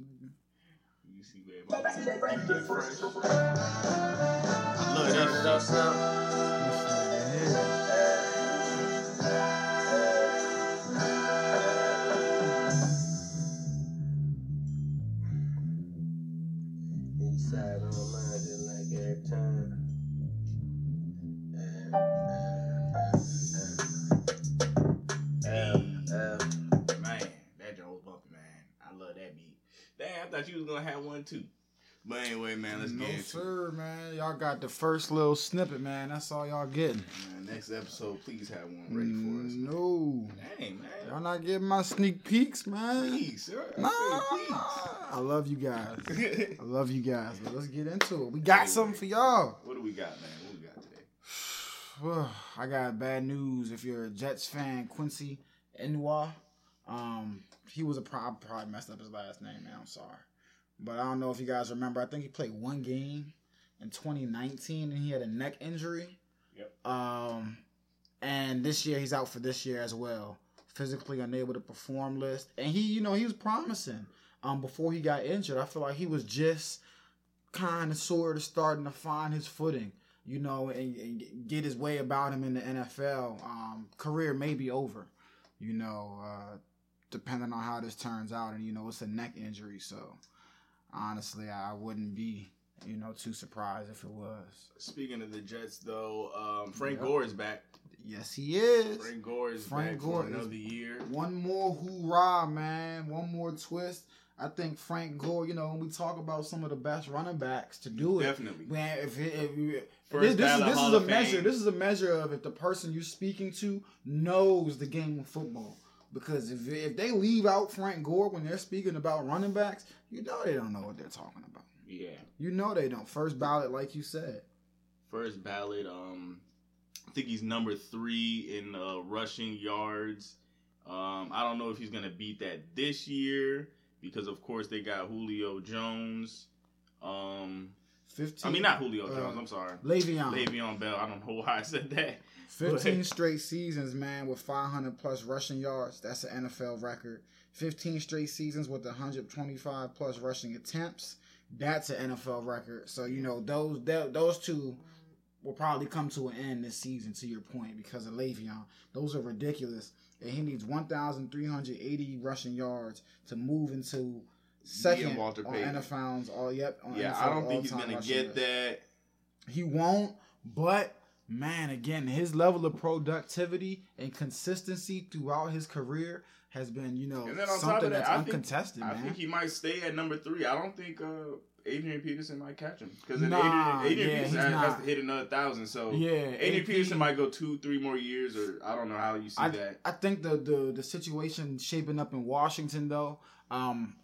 my snippers, nigga. You see, babe. I love that got the first little snippet, man. That's all y'all getting. Man, next episode, please have one ready for us. No. Dang, Y'all not getting my sneak peeks, man. Please, sir. Nah. I I love you guys. I love you guys. But let's get into it. We got something for y'all. what do we got, man? What do we got today? I got bad news. If you're a Jets fan, Quincy Enwa, um, he was a pro- probably messed up his last name, man. I'm sorry, but I don't know if you guys remember. I think he played one game in 2019, and he had a neck injury. Yep. Um, and this year he's out for this year as well. Physically unable to perform list, and he, you know, he was promising. Um, before he got injured, I feel like he was just kind of sort of starting to find his footing you know, and, and get his way about him in the NFL. Um, career may be over, you know, uh, depending on how this turns out. And, you know, it's a neck injury. So, honestly, I wouldn't be, you know, too surprised if it was. Speaking of the Jets, though, um, Frank Yep. Gore is back. Yes, he is. Frank Gore is Frank back Gore for another year. One more hoorah, man. One more twist. I think Frank Gore, you know, when we talk about some of the best running backs to do it, Definitely. Man, if, it, if, First this, this is this is a measure. Fame. This is a measure of if the person you're speaking to knows the game of football. Because if if they leave out Frank Gore when they're speaking about running backs, you know they don't know what they're talking about. Yeah. You know they don't. First ballot, like you said. First ballot. Um, I think he's number three in uh, rushing yards. Um, I don't know if he's gonna beat that this year because, of course, they got Julio Jones. Um, Fifteen. I mean not Julio uh, Jones. I'm sorry, Le'Veon. Le'Veon Bell. I don't know why I said that. Fifteen straight seasons, man, with 500 plus rushing yards. That's an NFL record. 15 straight seasons with 125 plus rushing attempts. That's an NFL record. So you know those tho- those two will probably come to an end this season. To your point, because of Le'Veon, those are ridiculous, and he needs 1,380 rushing yards to move into second Walter on Payton. NFL's all. Yep. Yeah, NFL I don't think he's gonna get that. He won't, but man, again, his level of productivity and consistency throughout his career has been, you know, And then on top something that, that's I think- uncontested, I man. think he might stay at number three. I don't think uh, Adrian Peterson might catch him because Nah, Adrian, Adrian yeah, Peterson has, has to hit another thousand. So yeah, Adrian AP Peterson might go two, three more years, or I don't know how you see I, that. I think the, the the situation shaping up in Washington though, um,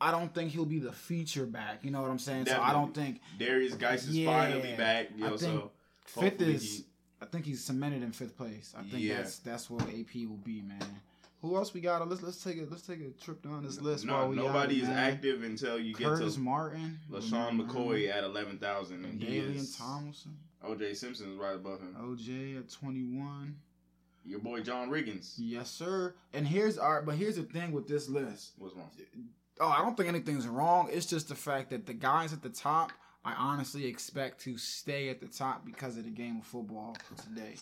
I don't think he'll be the feature back. You know what I'm saying? So I don't think Derrius Guice is Yeah, finally back. I Yo, think so fifth is. I think he's cemented in fifth place. I think Yeah. that's that's what AP will be, man. Who else we got? Let's let's take a let's take a trip down this list. no, while we are. No, nobody is active until you get to Curtis Martin, LeSean McCoy at eleven thousand, and he Dalian is Tomlinson, OJ Simpson is right above him. OJ at 21. Your boy John Riggins. Yes, sir. And here's our but here's the thing with this list. What's wrong? Oh, I don't think anything's wrong. It's just the fact that the guys at the top, I honestly expect to stay at the top because of the game of football today,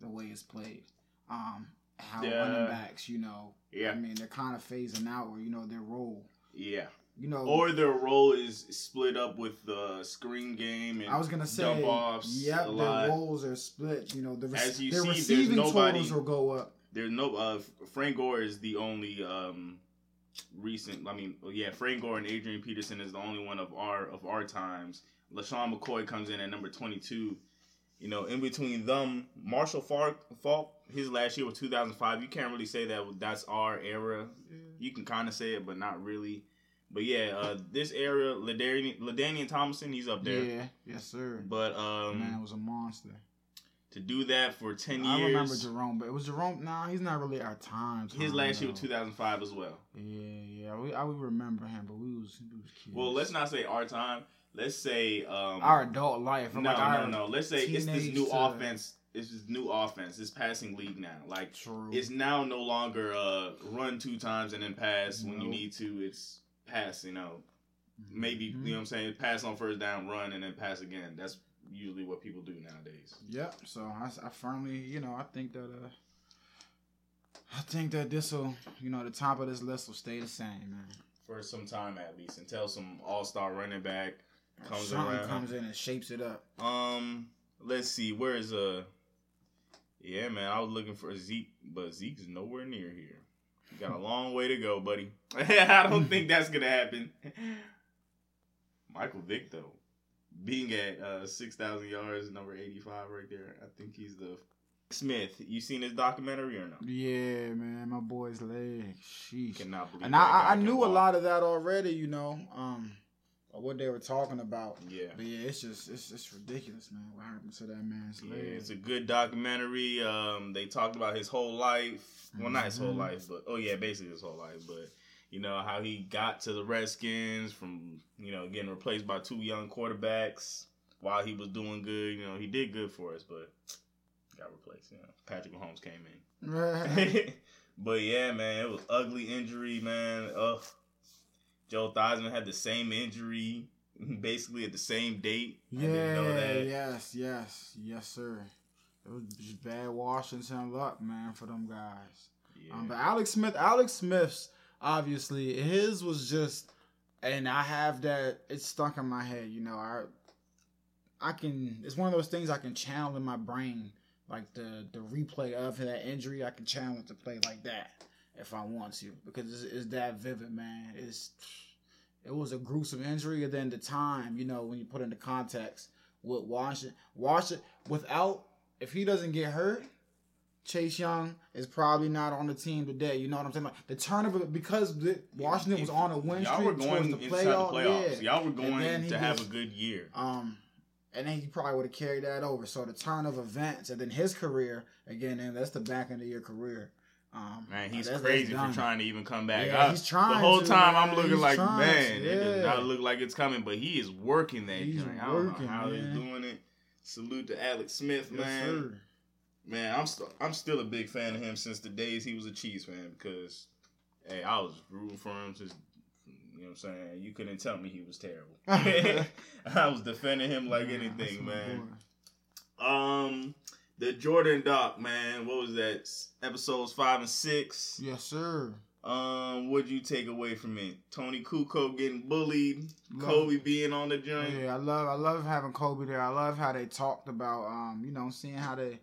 the way it's played. Um, how Yeah. running backs, you know, Yeah, I mean, they're kind of phasing out where you know their role. yeah. You know, Or their role is split up with the screen game and I was gonna say, dump offs yep, their lot. roles are split. You know, the rec- As you their see, receiving nobody- totals will go up. There's no uh Frank Gore is the only um recent I mean yeah, Frank Gore and Adrian Peterson is the only one of our of our times. LeSean McCoy comes in at number twenty two. You know, in between them, Marshall Faulk, Faulk his last year was 2005. You can't really say that that's our era. You can kind of say it, but not really. But yeah, uh, this era, LaDainian Thompson, he's up there. Yeah, yes, sir. But um, Man was a monster. To do that for 10 years. I remember Jerome, but it was Jerome. Nah, he's not really our time. his time, last year was 2005 as well. Yeah, yeah, we, I would remember him, but we was, we was kids. Well, let's not say our time. Let's say um, our adult life. no, like no, no. Let's say it's this new to- offense it's this new offense. It's passing league now. Like True. it's now no longer uh run two times and then pass when you need to. It's pass. You know, maybe Mhm. you know what I'm saying. Pass on first down, run, and then pass again. That's usually what people do nowadays. Yep. So I, I firmly, you know, I think that uh, I think that this will, you know, the top of this list will stay the same, man. For some time at least, until some All Star running back comes Something around. comes in and shapes it up. Um, let's see. Where is uh? Yeah, man. I was looking for Zeke, but Zeke's nowhere near here. You got a long way to go, buddy. I don't think that's gonna happen. Michael Vick, though, being at uh, six thousand yards, number eighty-five, right there. I think he's the Smith. You seen his documentary or no? Yeah, man, my boy's leg. Sheesh. Cannot believe. And I, I, knew a walk. lot of that already, you know, um, what they were talking about. Yeah. But yeah, it's just it's it's ridiculous, man. What happened to that man's Yeah, leg? it's a good documentary. Um, they talked about his whole life. Well, not his whole Mhm. life, but oh yeah, basically his whole life. But you know how he got to the Redskins from you know getting replaced by two young quarterbacks while he was doing good. You know he did good for us, but got replaced. You know Patrick Mahomes came in. but yeah, man, it was ugly injury, man. Ugh. Joe Theismann had the same injury, basically at the same date. I didn't yeah, know that. yes, yes, yes, sir. It was just bad Washington luck, man, for them guys. Yeah. Um, but Alex Smith, Alex Smith's obviously his was just, and I have that. It's stuck in my head. You know, I, I can. It's one of those things I can channel in my brain, like the the replay of that injury. I can channel it to play like that if I want to, because it's, it's that vivid, man. It's it was a gruesome injury, and then the time, you know, when you put into context with Washington, Washington without if he doesn't get hurt. Chase Young is probably not on the team today. You know what I'm saying? Like the turnover because the, Washington was on a win Y'all streak were going towards the inside playoff. the playoffs. Yeah. Y'all were going to have a good year. Um, and then he probably would have carried that over. So the turn of events, and then his career again, and that's the back end of your career. Um, Man, he's that's- that's crazy for trying to even come back. Yeah, I- he's trying The whole to, time man. I'm looking He's like, man, to, it does not look like it's coming, but he is working that He's joint. I don't working, know how he's doing it. Salute to Alex Smith, Yes, man. sir. Man, I'm st- I'm still a big fan of him since the days he was a Chiefs fan because, hey, I was rooting for him since. You know what I'm saying? You couldn't tell me he was terrible. I was defending him like Yeah, anything, man. Um, the Jordan Doc, man. What was that? Episodes five and six. Yes, sir. Um, what'd you take away from it? Toni Kukoc getting bullied, Love- Kobe being on the joint. Yeah, I love I love having Kobe there. I love how they talked about um, you know, seeing how they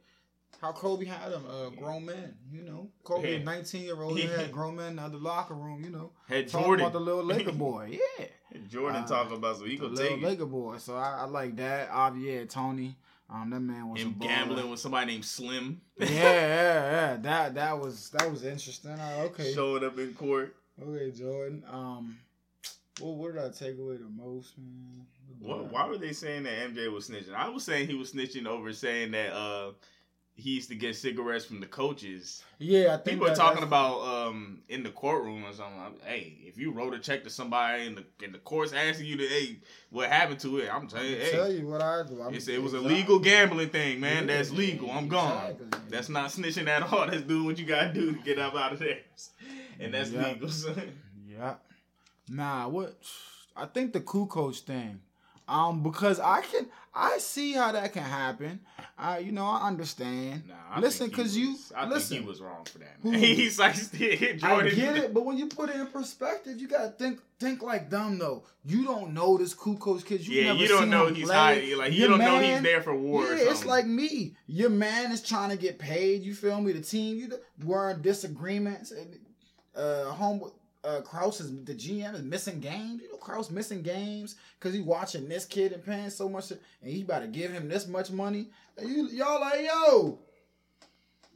how Kobe had them, uh, grown men, you know. Kobe, Yeah. nineteen year old, Yeah. had grown men in the locker room, you know. Had Talking Jordan, about the little Laker boy, yeah. Jordan Uh, talking about so he could it. Laker boy. So I, I like that. Uh, yeah, Toni. Um, that man was a Him baller. gambling with somebody named Slim. yeah, yeah, yeah. That that was that was interesting. Uh, okay, Showing up in court. okay, Jordan. Um, well, what did I take away the most, man? What, why were they saying that MJ was snitching? I was saying he was snitching over saying that uh he used to get cigarettes from the coaches. Yeah, I think People are talking about um in the courtroom or something. like, Hey, if you wrote a check to somebody in the in the court's asking you to, hey, what happened to it? I'm telling you, hey, tell you what I do. It was a legal gambling thing, man. Yeah, That's legal. I'm gone. exactly. That's not snitching at all. That's doing what you gotta do to get up out of there, and that's Yeah. legal. son. Yeah. Nah, what? I think the Kukoc thing. Um, because I can, I see how that can happen. I, you know, I understand. Nah, I Listen, think he 'cause you- I listen. think he was wrong for that. Man. He's like Jordan. I get it, but when you put it in perspective, you gotta think think like them though. You don't know this Kukoc kids. You Yeah, never you don't seen know him he's high. Like you Your don't know he's there for war. Yeah, it's like me. Your man is trying to get paid. You feel me? The team, you were in disagreements. And, uh, home. Uh, Krause is the GM is missing games. You know, Krause missing games because he watching this kid and paying so much, and he about to give him this much money. And you, y'all like, yo,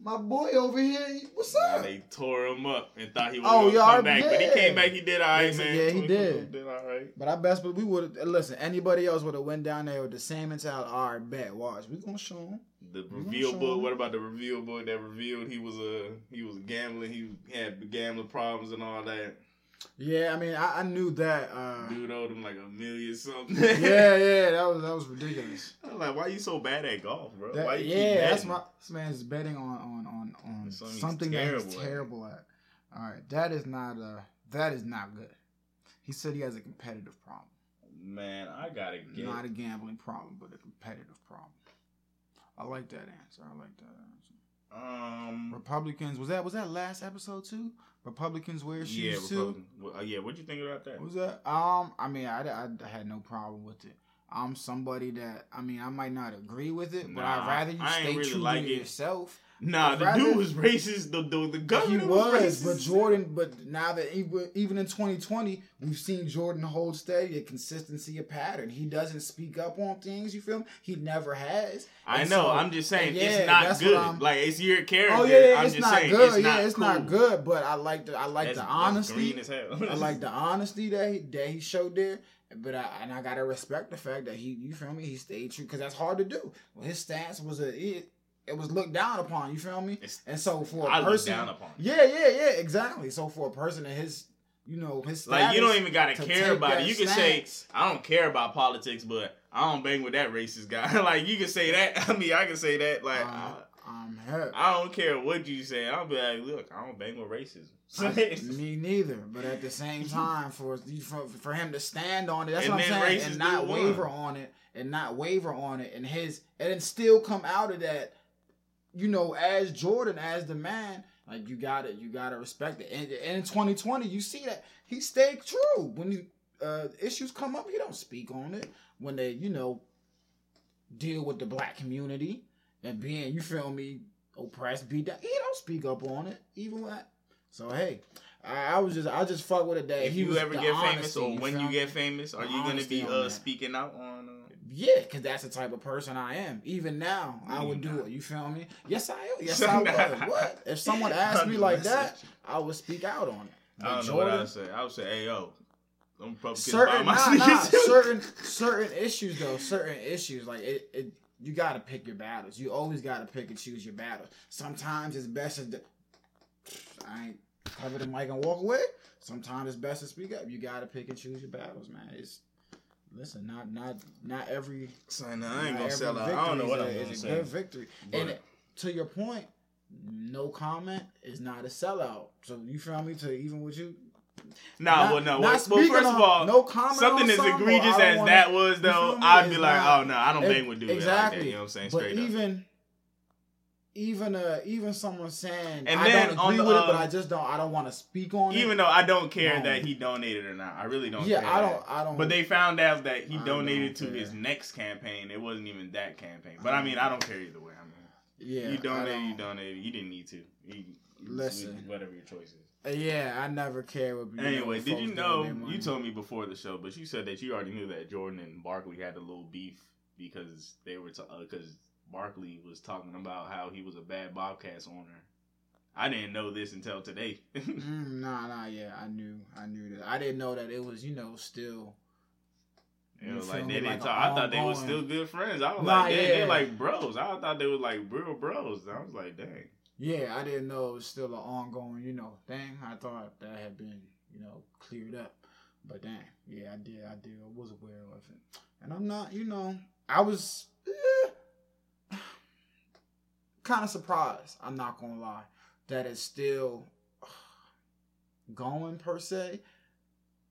my boy over here, what's And up? they tore him up and thought he was Oh, gonna come back, but he came back. He did all right, man. yeah, he did. Did all right. But I best, but we would listen. Anybody else would have went down there with the same mentality. All right, bet. Watch, we gonna show him. The reveal book. What about the reveal book that revealed he was a he was gambling. He had gambling problems and all that. Yeah, I mean, I, I knew that. Uh, Dude owed him like a million something. yeah, yeah, that was that was ridiculous. I'm like, why are you so bad at golf, bro? That- why you keep yeah, that's my this man's betting on on on on Something something that he's terrible at. at. All right, that is not uh that is not good. He said he has a competitive problem, Man, I gotta get. not a gambling problem, but a competitive problem. I like that answer. I like that answer. um. Republicans was that was that last episode too? Republicans wear shoes Yeah, too. Republican. Well, uh, yeah. What'd you think about that? Was that? Um, I mean, I, I, I had no problem with it. I'm somebody that I mean, I might not agree with it, but I'd rather you I stay really true like to it. yourself. Nah, the rather- dude was racist. The the, the He governor was, racist. but Jordan. But now that even even in 2020, we've seen Jordan hold steady, a consistency, a pattern. He doesn't speak up on things. You feel me? He never has. I And know. so- I'm just saying yeah, it's not good. like it's your character. Oh yeah, yeah, I'm it's just not saying good. it's yeah, not it's cool. not good. But I like the I like That's- the honesty. green as hell. I like the honesty that he, that he showed there. But I and I gotta respect the fact that he, you feel me, he stayed true because that's hard to do. Well, his stance was a it, it was looked down upon. You feel me? It's- And so for a I person, down upon. yeah, yeah, yeah, exactly. So for a person in his, you know, his Like you don't even gotta to care about it. You can say I don't care about politics, but I don't bang with that racist guy. like you can say that. I mean, I can say that. Like uh, um, hurt. I, I don't care what you say. I'll be like, look, I don't bang with racism. Me neither, but at the same time, for for, for him to stand on it, that's And what I'm saying, and not won. waver on it, and not waver on it, and his and then still come out of that, you know, as Jordan, as the man, like you got it, You got to respect it. And, and in 2020, you see that he stayed true when you, uh, issues come up. He don't speak on it when they, you know, deal with the black community and being, you feel me, oppressed, beat down. He don't speak up on it, even when. So hey, I, I was just I just fuck with it that if he you ever get famous honesty, or when you get famous, are you gonna be uh, speaking out on? Yeah, because that's the type of person I am. Even now, I would do it. You feel me? Yes, I am. Yes, I would. What? If someone asked me like that, I would speak out on it. But I don't know what I would say. I would say, hey yo, I'm certain, my nah, nah, certain, certain issues though, certain issues like it, it you got to pick your battles. You always got to pick and choose your battles. Sometimes it's best to, I ain't cover the mic and walk away. Sometimes it's best to speak up. You got to pick and choose your battles, man. It's listen, not not not every Son, I ain't gonna sell out. I don't know what I'm gonna say. good victory. And But- it- to your point, no comment is not a sellout. So you feel me? To even with you, Nah, Not- well, no. Well, well, first of all, no comment something as egregious as don't that was, though. I'd be like, not- oh no, I don't Ex- bang with dudes like that. exactly. You know what I'm saying? But Straight up. even even uh even someone saying And I then don't on agree the, with it, but um, I just don't I don't want to speak on it. Even though I don't care No. that he donated or not, I really don't. yeah, care I don't I don't. But they found out that he I donated to his next campaign. It wasn't even that campaign. But I mean, I don't care either way. I mean, yeah you donated, you donated. You didn't need to. You, Listen. whatever your choice is. Uh, Yeah, I never care what. you Anyway, did you know? You told me before the show, but you said that you already knew that Jordan and Barkley had a little beef because they were to because Barkley was talking about how he was a bad Bobcats owner. I didn't know this until today. Mm, nah, nah, yeah, I knew, I knew that. I didn't know that it was, you know, still. It was like they didn't Like talk. I thought they were still good friends. I was Nah, like, yeah. they're like bros. I thought they were like real bros. I was like, dang. Yeah, I didn't know it was still an ongoing, you know, thing. I thought that had been, you know, cleared up. But dang, yeah, I did, I did, I was aware of it, and I'm not, you know, I was eh, kind of surprised. I'm not gonna lie that it's still going per se.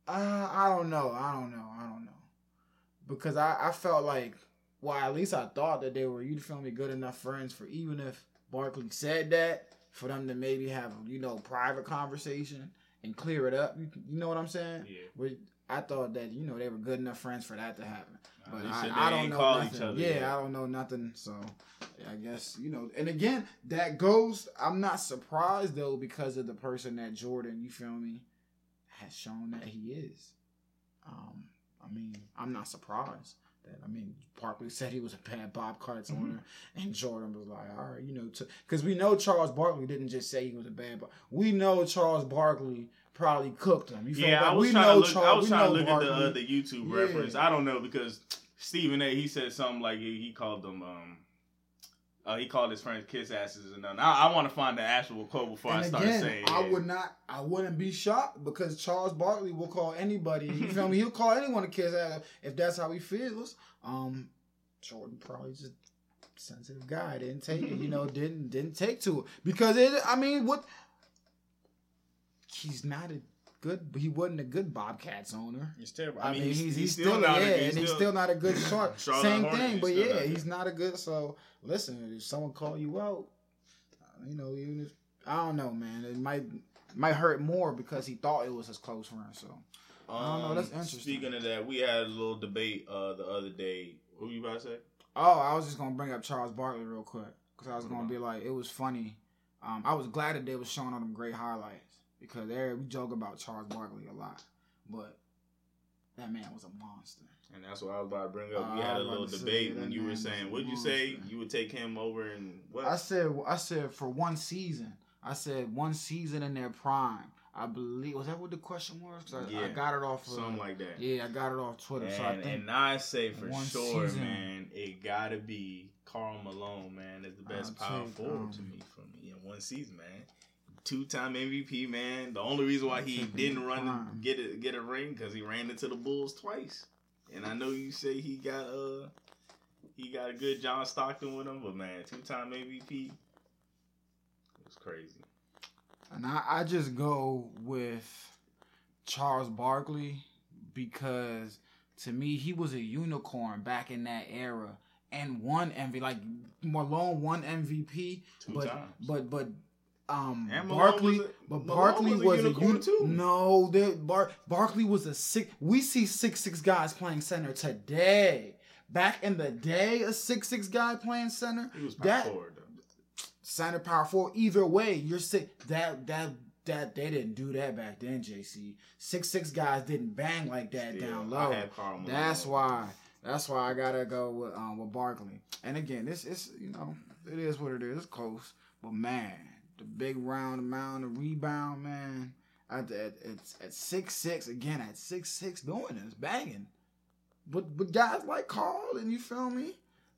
Uh, I don't know. I don't know. I don't know. Because I, I felt like, well, at least I thought that they were, you'd feel me, good enough friends for even if Barkley said that, for them to maybe have, you know, private conversation and clear it up. You, you know what I'm saying? Yeah. Which I thought that, you know, they were good enough friends for that to happen. But I, I don't know nothing. yeah, yet. I don't know nothing. So I guess you know. And again, that goes. I'm not surprised though because of the person that Jordan, you feel me, has shown that he is. Um, I mean, I'm not surprised. That I mean, Barkley said he was a bad Bobcats Mm-hmm. owner, and Jordan was like, "All right, you know," because we know Charles Barkley didn't just say he was a bad. Bob. We know Charles Barkley probably cooked him. You feel Yeah? I was we trying know to look. Charles. I was we trying to look at the uh, the YouTube Yeah. reference. I don't know because Stephen A. He said something like he, he called them um Uh, he called his friends kiss asses and nothing. I, I want to find the actual quote before I start again, saying. I would not, I wouldn't be shocked because Charles Barkley will call anybody. You feel me? He'll call anyone a kiss ass if that's how he feels. Um, Jordan probably just sensitive guy didn't take it. You know, didn't didn't take to it because it. I mean, what? He's not a good. He wasn't a good Bobcats owner. He's terrible. I, mean, he's, he's, still, not yeah, a good- and he's still not a good short. Same Hornets, thing, but yeah, not he's not a good. So listen, if someone call you out, you know, even if I don't know, man, it might might hurt more because he thought it was his close friend. So I don't know, that's Um, interesting. Speaking of that, we had a little debate uh, the other day. What were you about to say? oh, I was just gonna bring up Charles Barkley real quick because I was gonna be like, it was funny. Um, I was glad that they was showing all them great highlights because there we joke about Charles Barkley a lot, but that man was a monster. And that's what I was about to bring up. We I had a little debate when you were saying, "Would you say you would take him over and what?" I said, I said for one season. I said one season in their prime. I believe was that what the question was? I, I Yeah. got it off. Of, Something like that. yeah, I got it off Twitter. And, so I think and I say for sure, season- man, it gotta be Karl Malone, man, is the best I'll power forward to me for me in one season, man. Two time MVP, man. The only reason why he didn't run get it get a ring because he ran into the Bulls twice. And I know you say he got uh he got a good John Stockton with him, but man, two time MVP. It's crazy. And I, I just go with Charles Barkley because to me he was a unicorn back in that era and won MVP. Like Malone won MVP, Two but times. but but um And Barkley, was a- but Barkley was a was a, uni-. No, there Bar- Barkley was a six. We see six six guys playing center today. Back in the day, a six six guy playing center. He was power that forward though. center power forward. Either way, you're sick. That that that they didn't do that back then. JC six six guys didn't bang like that down low. That's why. That's why I gotta go with um with Barkley. And again, this is you know it is what it is. It's close, but man, the big round amount of rebound, man. At at at, at six six again at six six doing this banging, but but guys like Karl and you feel me,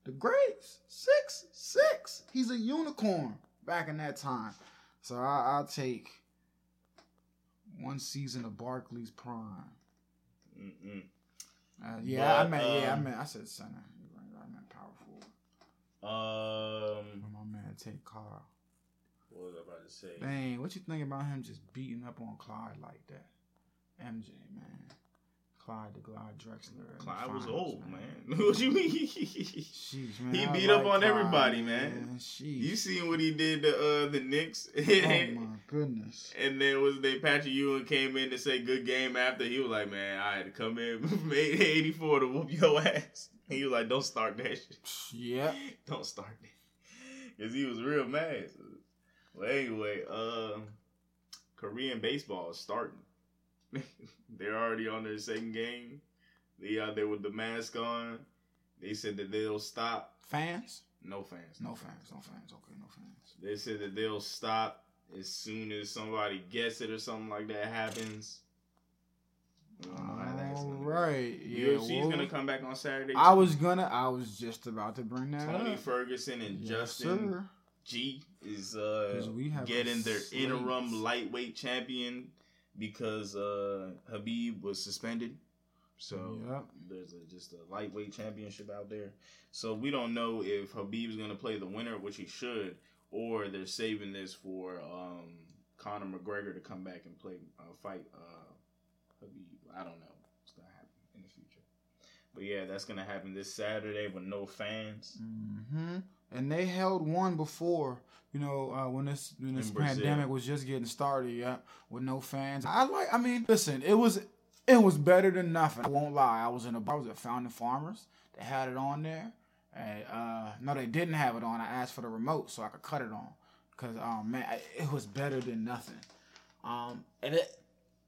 the greats six six. He's a unicorn back in that time. So I, I'll take one season of Barkley's prime. Mm-mm. Uh, yeah, I But, meant yeah, I um, meant I said center. I meant power forward. Um, My man, take Carl. What was I about to say? Dang, what you think about him just beating up on Clyde like that? MJ, man. Clyde the Glide Drexler. in the Clyde was old, man. what you mean? Sheesh, man. He I beat up on Clyde, everybody, man. Sheesh. you seen what he did to uh, the Knicks? oh my goodness. And then was they Patrick Ewing came in to say good game after he was like, man, I had to come in made 84 to whoop your ass. And he was like, don't start that shit. Yep. Don't start that. Cause he was real mad. Well, anyway, um, Korean baseball is starting. They're already on their second game. They out there with the mask on. They said that they'll stop. Fans? No fans. No fans. No fans. Okay, no fans. They said that they'll stop as soon as somebody gets it or something like that happens. We don't know how that's All right. Yeah. UFC's well, gonna come back on Saturday. I was gonna. I was just about to bring that Tony up. Ferguson and Yes, Justin sir. G is uh 'Cause we have getting their interim lightweight champion because uh Khabib was suspended. So Yep. there's a, just a lightweight championship out there. So we don't know if Khabib's gonna play the winner, which he should, or they're saving this for um Conor McGregor to come back and play uh, fight uh Khabib. I don't know what's gonna happen in the future. But yeah, that's gonna happen this Saturday with no fans. hmm And they held one before, you know, uh, when this when this pandemic was just getting started, yeah, with no fans. I like. I mean, listen, it was it was better than nothing. I won't lie. I was in a bar. I was at Founding Farmers. They had it on there. And, uh, no, they didn't have it on. I asked for the remote so I could cut it on, cause um, man, it was better than nothing. Um, and it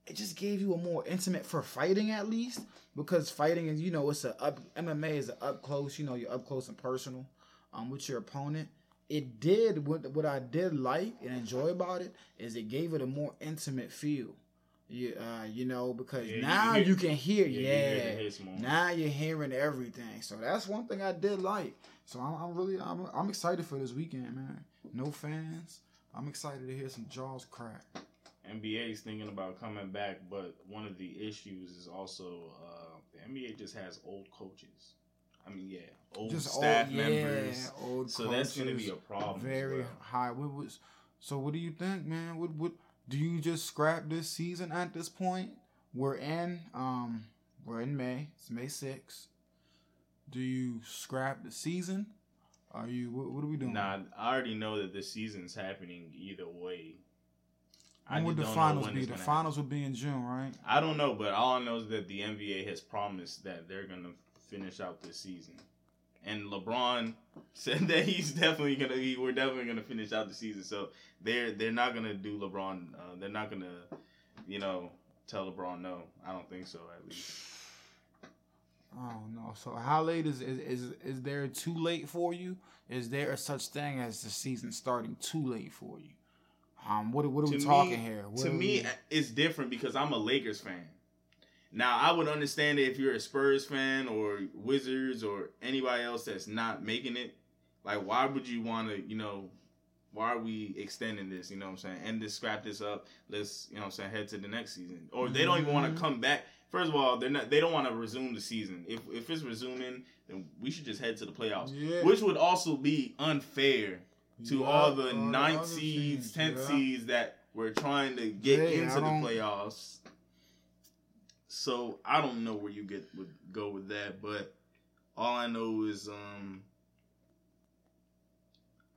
it just gave you a more intimate for fighting at least because fighting is you know it's a up MMA is a up close you know you're up close and personal um with your opponent. It did what what I did like and enjoy about it is it gave it a more intimate feel. You, uh, you know, because Yeah, you now hear- you, can hear, Yeah, you hear the hits more. Now you're hearing everything, so that's one thing I did like. So I'm, I'm really, I'm, I'm excited for this weekend, man. No fans, I'm excited to hear some jaws crack. NBA is thinking about coming back, but one of the issues is also uh, the NBA just has old coaches. I mean, yeah, old Just staff old, yeah, members. old So that's going to be a problem. very well. high. What was? So what do you think, man? What what do you just scrap this season at this point? We're in um we're in May. It's May 6th. Do you scrap the season? Are you what, what are we doing? Nah, I already know that the season's happening either way. I When would the finals be? The gonna finals would be in June, right? I don't know, but all I know is that the NBA has promised that they're gonna finish out this season, and LeBron said that he's definitely gonna. He, we're definitely gonna finish out the season. So they're they're not gonna do LeBron. Uh, they're not gonna, you know, tell LeBron no. I don't think so. At least. Oh no! So how late is is is, is there too late for you? Is there a such thing as the season starting too late for you? Um, what what are we To talking here? What to me, we- it's different because I'm a Lakers fan. Now, I would understand it if you're a Spurs fan or Wizards or anybody else that's not making it. Like, why would you want to, you know, why are we extending this? You know what I'm saying? And just scrap this up. Let's, you know what I'm saying, head to the next season. Or they don't even want to come back. First of all, they're not. They don't want to resume the season. If if it's resuming, then we should just head to the playoffs, Yeah. which would also be unfair to Yeah, all the ninth seeds, tenth yeah. seeds that were trying to get into the playoffs. So I don't know where you get would go with that, but all I know is um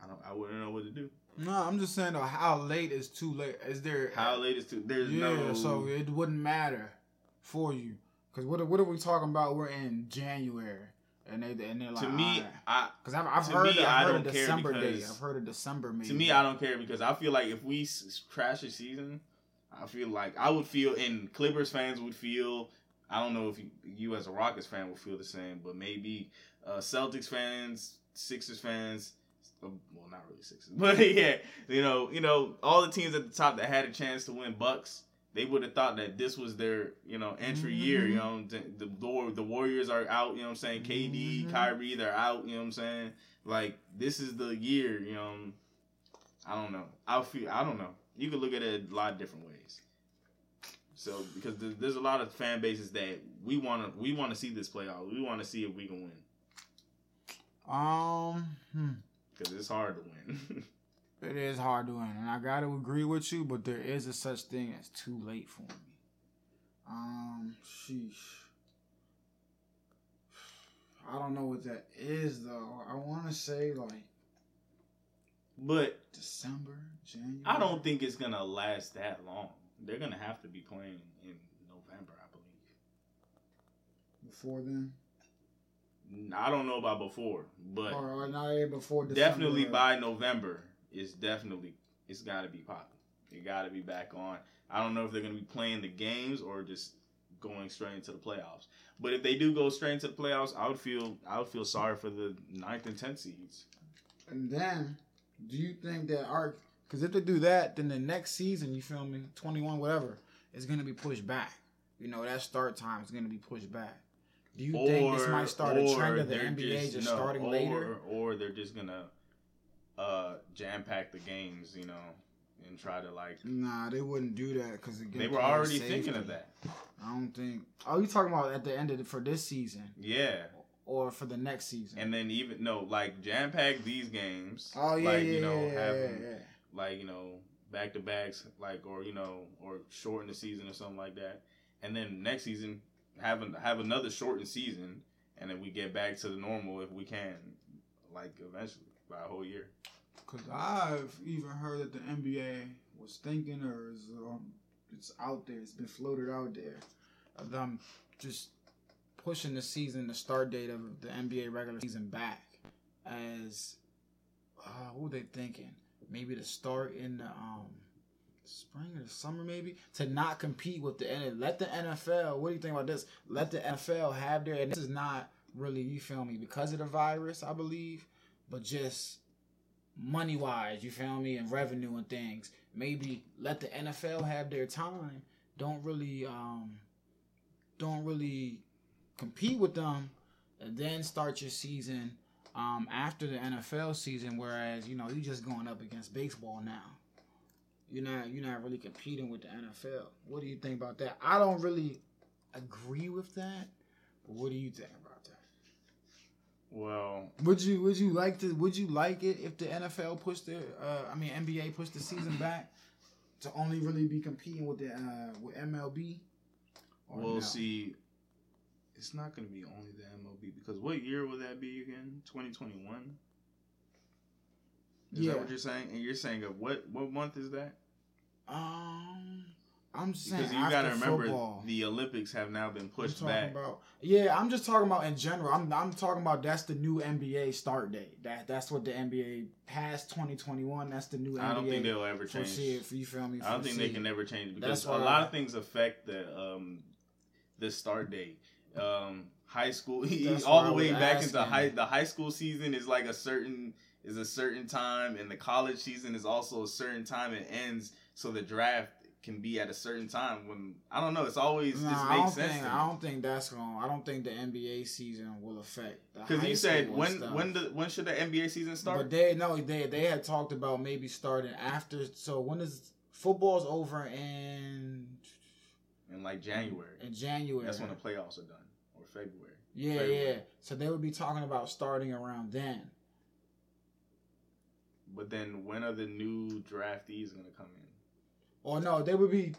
I don't I wouldn't know what to do. No, I'm just saying though. How late is too late? Is there How late is too there's Yeah, no so it wouldn't matter for you because what what are we talking about? We're in January, and they and they're like to me I because I've, I've heard me, I've heard a December because- I've heard a December maybe. to me I don't care because I feel like if we crash a season, I feel like I would feel and Clippers fans would feel I don't know if you, you as a Rockets fan would feel the same, but maybe uh, Celtics fans, Sixers fans, uh, well, not really Sixers, but yeah, you know, you know, all the teams at the top that had a chance to win Bucks, they would have thought that this was their, you know, entry year. You know, the the, the Warriors are out. You know, what I'm saying KD, Mhm. Kyrie, they're out. You know, what I'm saying like this is the year. You know, I don't know. I feel I don't know. You could look at it a lot of different ways. So because there's, a lot of fan bases that we want to we want to see this play out. We want to see if we can win Um, hmm. because it's hard to win. it is hard to win, and I got to agree with you. But there is a such thing as too late for me. Um, sheesh. I don't know what that is though. I want to say like but December, January. I don't think it's gonna last that long. They're gonna have to be playing in November, I believe. before then, I don't know about before, but or, or not before December. definitely by November, it's definitely it's got to be popping. It got to be back on. I don't know if they're gonna be playing the games or just going straight into the playoffs. But if they do go straight into the playoffs, I would feel I would feel sorry for the ninth and tenth seeds. And then, do you think that our because if they do that, then the next season, you feel me, twenty one, whatever, is gonna be pushed back. You know that start time is gonna be pushed back. Do you think this might start a trend of the NBA just, no, starting or, later? or they're just gonna uh, jam pack the games, you know, and try to like. Nah, they wouldn't do that because They were already thinking of that. I don't think. Oh, you talking about at the end of the, for this season Yeah, or for the next season? and then even no, like jam pack these games. oh yeah, like yeah, you know, yeah, have yeah, them, yeah. like you know back to backs, like or you know, or shorten the season or something like that, and then next season have an, have another shortened season, and then we get back to the normal if we can, like eventually by a whole year. Cause I've even heard that the NBA was thinking, or is, um, it's out there, it's been floated out there, of them just pushing the season, the start date of the NBA regular season back, as uh, were they thinking? Maybe to start in the um, spring or the summer, maybe to not compete with the NFL. Let the NFL. What do you think about this? Let the NFL have their. And this is not really you feel me because of the virus, I believe, but just money wise, you feel me, and revenue and things. Maybe let the NFL have their time don't really um don't really compete with them, and then start your season um after the NFL season. Whereas you know you're just going up against baseball now. You're not you're not really competing with the NFL. What do you think about that? I don't really agree with that. But what do you think about that? Well, Would you would you like to would you like it if the NFL pushed the uh, I mean NBA pushed the season back to only really be competing with the uh, with MLB? Or we'll no? see. It's not going to be only the MLB because what year will that be again? 2021. Is Yeah. that what you're saying? And you're saying of what what month is that? Um, I'm saying Because you got to remember football. the Olympics have now been pushed back. about yeah. I'm just talking about in general. I'm I'm talking about that's the new NBA start date. That that's what the NBA past 2021. That's the new NBA. I don't think they'll ever change. it. You feel me? I don't think they can it. never change because That's a lot I- of things affect the um the start date. Um, high school, all the way back into high. The high school season is like a certain is a certain time, and the college season is also a certain time. It ends, so the draft can be at a certain time. When I don't know, it's always just I don't sense. think. I don't think that's going. I don't think the NBA season will affect Because you said when stuff. when the when should the NBA season start? But they no, they they had talked about maybe starting after. So when is football's over in in like January. in January? That's when the playoffs are done, or February. yeah, February. yeah. So they would be talking about starting around then. But then when are the new draftees gonna come in? Or no, they would be.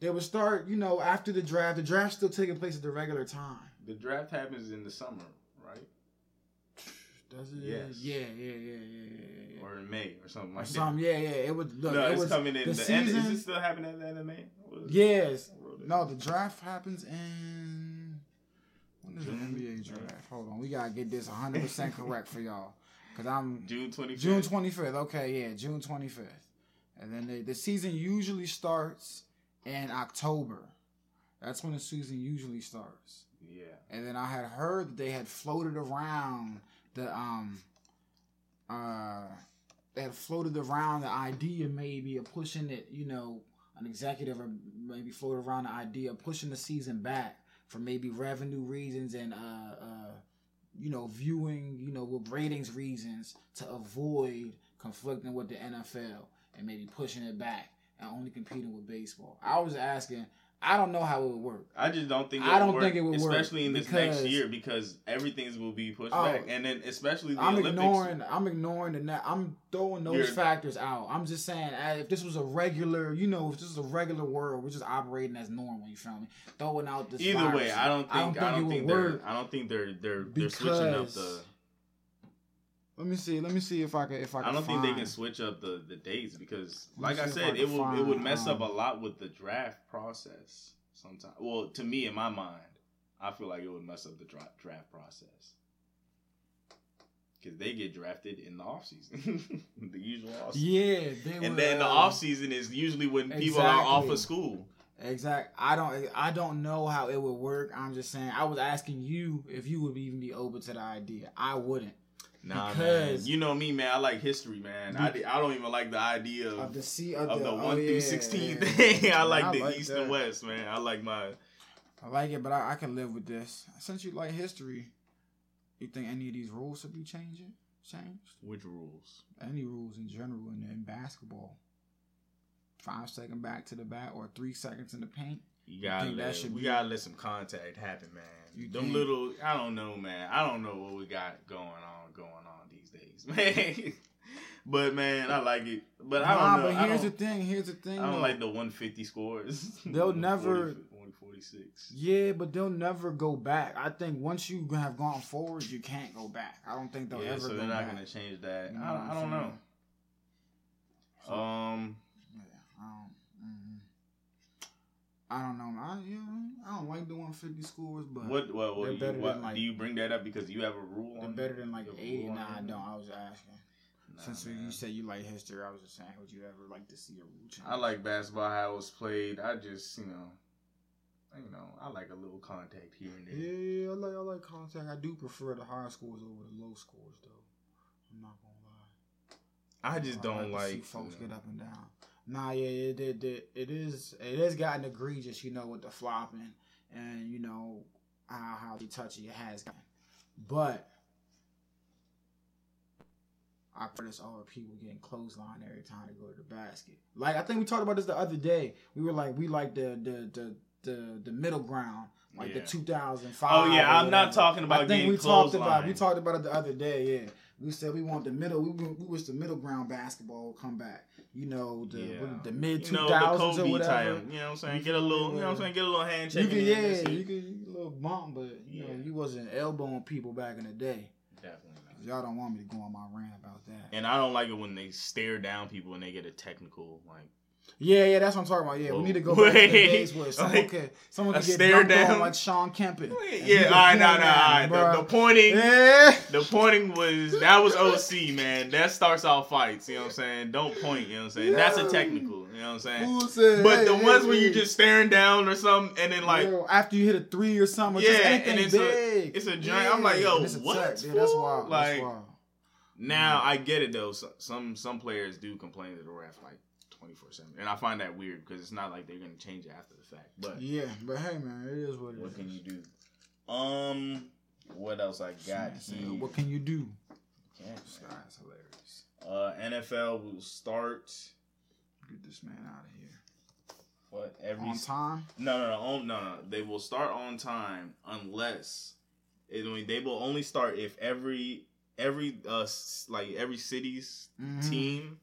They would start, you know, after the draft. The draft's still taking place at the regular time. The draft happens in the summer, right? Does it? Yes. Yeah, yeah, yeah, yeah, yeah. Or in May or something Or like something. Yeah, yeah. It would look. no, it it's was coming in the the, end. Is it still happening at the end of May? What is it? Yes. I wrote it. No, the draft happens in. When is the NBA draft? Hold on, we gotta get this 100 percent correct for y'all, cause I'm June twenty fifth. June 25th. Okay, yeah, June 25th, and then they, the season usually starts in October. That's when the season usually starts. Yeah. And then I had heard that they had floated around the um uh they had floated around the idea maybe of pushing it, you know, an executive or maybe float around the idea of pushing the season back for maybe revenue reasons and uh uh you know viewing, you know, with ratings reasons to avoid conflicting with the NFL and maybe pushing it back and only competing with baseball. I was asking I don't know how it would work. I just don't think. I don't work, think it would work especially in this next year, because everything's will be pushed Oh. back, and then especially the I'm Olympics. ignoring. I'm ignoring the. net. I'm throwing those You're- factors out. I'm just saying, uh, if this was a regular, you know, if this was a regular world, we're just operating as normal. You feel me? Throwing out this. Either way. I don't think. I don't it think, would they're. work. I don't think they're. They're. They're switching up the. Let me see. Let me see if I can. If I can. I don't think they can switch up the, the dates because, like I if I said, it will it would find, mess up a um, lot with the draft process. Sometimes, well, to me, in my mind, I feel like it would mess up the dra- draft process because they get drafted in the off season, the usual off season. Yeah, they and would, then the uh, off season is usually when people are off of school. Exact. I don't. I don't know how it would work. I'm just saying. I was asking you if you would even be open to the idea. I wouldn't. Nah, Because- man. You know me, man. I like history, man. I, I don't even like the idea of, Of the C of, of the, oh, one yeah, through sixteen yeah. thing. I Yeah, like I the like east that. and west, man. I like my. I like it, but I, I can live with this. Since you like history, you think any of these rules should be changing? Changed? Which rules? Any rules in general in, in basketball? Five second back to the bat or three seconds in the paint? You gotta think that let, should we be- gotta let some contact happen, man. You Them little, I don't know, man. I don't know what we got going on, going on these days, man. but man, I like it. But I don't know. but here's the thing. Here's the thing. I don't though. like the 150 scores. They'll never- 146. Yeah, but they'll never go back. I think once you have gone forward, you can't go back. I don't think they'll ever Yeah, ever so they're not back. gonna change that. You know I, I don't know. So- Um, Yeah, I don't. mm I don't know. I, you know, I don't like the 150 scores, but what? Well, well you, better what, like- do you bring that up because you have a rule? they're on better than like you a 80. rule Nah, I don't. I was asking. Nah, Since man. you said you like history, I was just saying, would you ever like to see a rule change? I like basketball how it was played. I just, you know, you know, I like a little contact here and there. Yeah, I like I like contact. I do prefer the high scores over the low scores, though. I'm not gonna lie. I just don't to see like. folks uh, get up and down. Nah, yeah, it it, it it is it has gotten egregious, you know, with the flopping and you know how how touchy it has gotten. But I noticed all the people getting clothesline every time they go to the basket. Like I think we talked about this the other day. We were like, we like the the the the, the middle ground, like Yeah. the 2005. Oh yeah, I'm not talking about I think we talked about we talked about it the other day. Yeah, we said we want the middle. We, we wish the middle ground basketball would come back. You know the Yeah. what, the mid You know, or whatever. type. You know what I'm saying? Get a little, you know what I'm saying? Get a little You handshake. could, in yeah, there and see. you could you could a little bump, but you know you wasn't elbowing people back in the day. Definitely. Y'all don't want me to go on my rant about that. And I don't like it when they stare down people and they get a technical like Yeah, yeah, that's what I'm talking about. Yeah, Whoa. we need to go back to the days where someone Like, could someone could get dunked down? on like Sean you Yeah, all right, no, no, all right. The, pointing, Yeah. the pointing was that was OC, man. That starts off fights. You know what I'm saying? Don't point. You know what I'm saying? That's a technical. You know what I'm saying? Said, But hey, the hey, ones where you hey. just staring down or something, and then like Yo, after you hit a three or something, or Yeah, just and it's a- it's a giant- I'm like, yo, what. Yeah, that's wild. Like- that's wild. now, mm. I get it though. So, some some players do complain to the ref like 24 seven, and I find that weird because it's not like they're gonna change it after the fact. But Yeah, but hey, man, it is what it is. what can you do? Um, what else I got here? What can you do? This hilarious. Uh, NFL will start Get this man out of here. what every On time? no no no on, no no they will start on time unless I mean they will only start if every every uh like every city's Mhm. team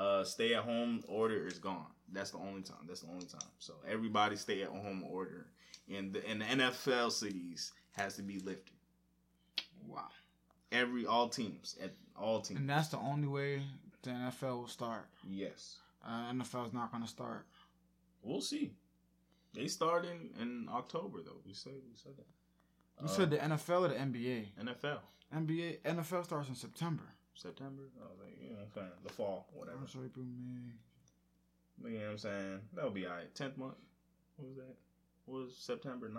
uh stay at home order is gone. That's the only time. That's the only time. So everybody stay at home order in the in the NFL cities has to be lifted. Wow. Every all teams at all teams. And that's the only way the NFL will start. Yes. Uh, NFL's not going to start. We'll see. They start in, in October though. We said we said that. You Uh, said the NFL or the NBA? NFL NBA NFL starts in September. September. Oh, like, you know what I'm saying the fall, whatever. March, April, May. You know what I'm saying that'll be alright. Tenth month. What was that? What was September 9th?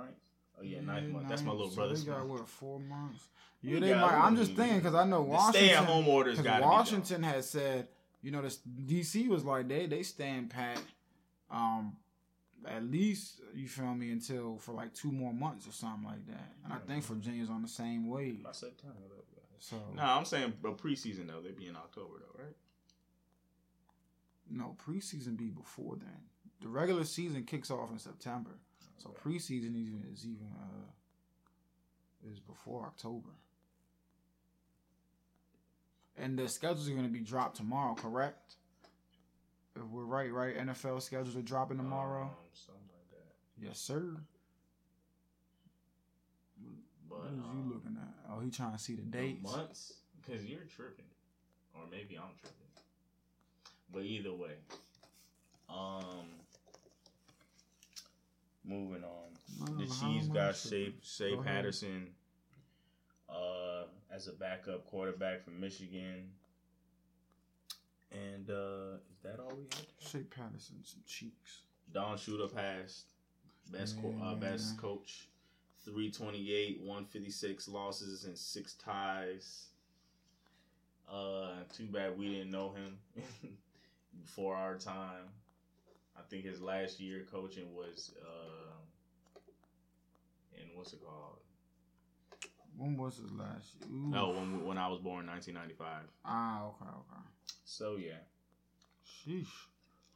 Oh yeah, ninth month. That's my little So brother's They got month. what four months? We Yeah, they might. I'm just thinking because I know Washington. stay at home orders got to Washington has said, you know, this DC was like they they stand pat, um, at least you feel me until for like two more months or something like that. And I think Virginia's on the same wave. By September. So No, I'm saying a preseason though. They'd be in October though, right? no preseason be before then. The regular season kicks off in September, so preseason even is even uh is before October. And the schedules are going to be dropped tomorrow, correct? If we're right, right? NFL schedules are dropping tomorrow. Um, something like that. Yes, sir. But What is um, you looking at? Oh, he trying to see the dates. months because you're tripping, or maybe I'm tripping. But either way, um, moving on. The Chiefs got? Shea, Shea Go. Patterson uh, as a backup quarterback from Michigan. And uh, is that all we had? Shea Patterson, some cheeks. Don Shula passed. Best co- uh, best coach. 328, 156 losses and six ties. Uh, too bad we didn't know him before our time. I think his last year coaching was uh, in what's it called? When was his last year? Ooh. No, when when I was born, 1995. Ah, okay, okay. So yeah, Sheesh.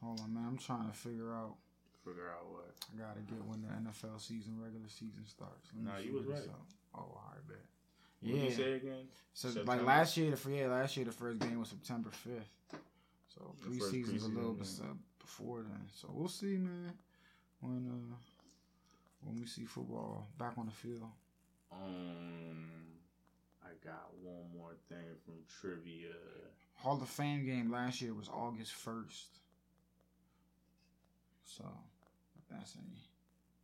Hold on, man. I'm trying to figure out. Figure out what. I gotta get when the NFL season, regular season starts. Let me Nah, you figure was right. out. Oh, I bet. What you Yeah. say again? So September? like last year, the fir- yeah, last year the first game was September fifth. So The first preseason's a little bit preseason, before then. So we'll see, man. When uh when we see football back on the field. Um, I got one more thing from trivia. Hall of Fame game last year was August first. So if that's any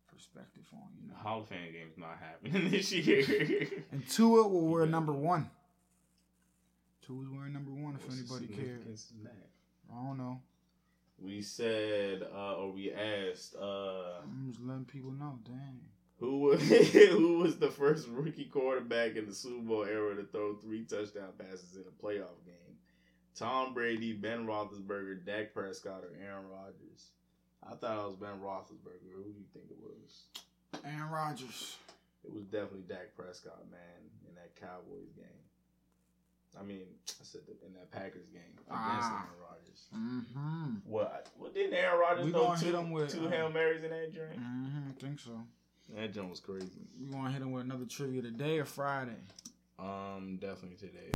perspective on you know. Hall of Fame game's not happening this year. And Tua will wear Yeah. number one. Tua's wearing number one if What's anybody cares. significance in that? I don't know. We said, uh, or we asked, uh, I'm just letting people know. Dang. who was who was the first rookie quarterback in the Super Bowl era to throw three touchdown passes in a playoff game? Tom Brady, Ben Roethlisberger, Dak Prescott, or Aaron Rodgers. I thought it was Ben Roethlisberger. Who do you think it was? Aaron Rodgers. It was definitely Dak Prescott, man, in that Cowboys game. I mean, I said the, in that Packers game against Ah. Aaron Rodgers. Mm-hmm. What? What didn't Aaron Rodgers We gonna two, hit him with, two uh, hail marys in that joint? Mm-hmm. I think so. That joint was crazy. You want to hit him with another trivia today or Friday? Um, definitely today.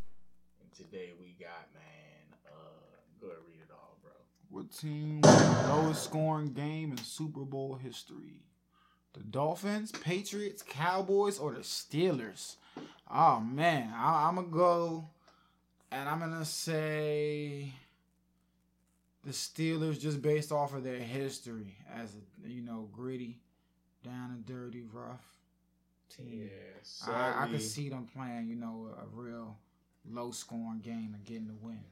And today we got man. Uh, go ahead read it all, bro. What team won the lowest scoring game in Super Bowl history? The Dolphins, Patriots, Cowboys, or the Steelers? Oh man, I, I'm gonna go, and I'm gonna say the Steelers just based off of their history as a you know gritty, down and dirty, rough team. Yeah, I, I could see them playing, you know, a, a real low scoring game and getting the win.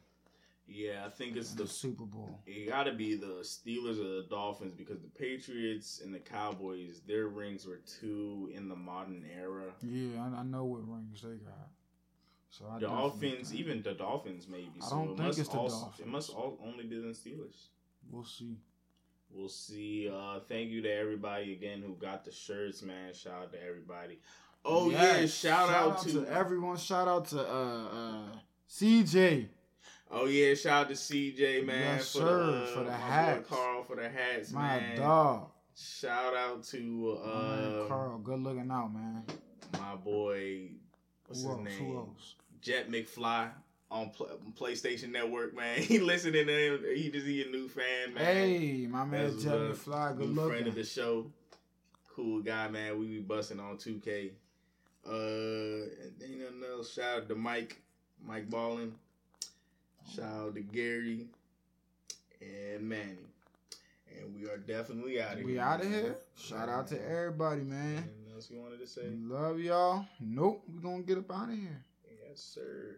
Yeah, I think it's the the Super Bowl. it got to be the Steelers or the Dolphins because the Patriots and the Cowboys, their rings were two in the modern era. Yeah, I, I know what rings they got. So I The Dolphins, think- even the Dolphins, maybe. I So don't it think must it's the also, Dolphins. It must all, only be the Steelers. we'll see. We'll see. Uh, thank you to everybody again who got the shirts, man. Shout out to everybody. Oh yeah, Yes, shout, out, to, everyone. Shout out to uh, uh, CJ. Oh yeah, shout out to CJ man Yes, for sir, the uh, for the my boy hats. Carl for the hats, man. My man. dog. Shout out to My man uh, Carl, good looking out, man. my boy. What's Who his else? name? Who else? Jet McFly on Pl- PlayStation Network, man. He listening to him. He just he a new fan, man. Hey, my man what's up. Good New friend of the show. Cool guy, man. We be busting on 2K. Uh, ain't nothing else. Shout out to Mike, Mike Ballin. Shout out to Gary and Manny. And we are definitely out of here. We out of here. Shout out to everybody, man. Anything else you wanted to say? Love y'all. Nope, we gonna get up out of here. Yes, sir.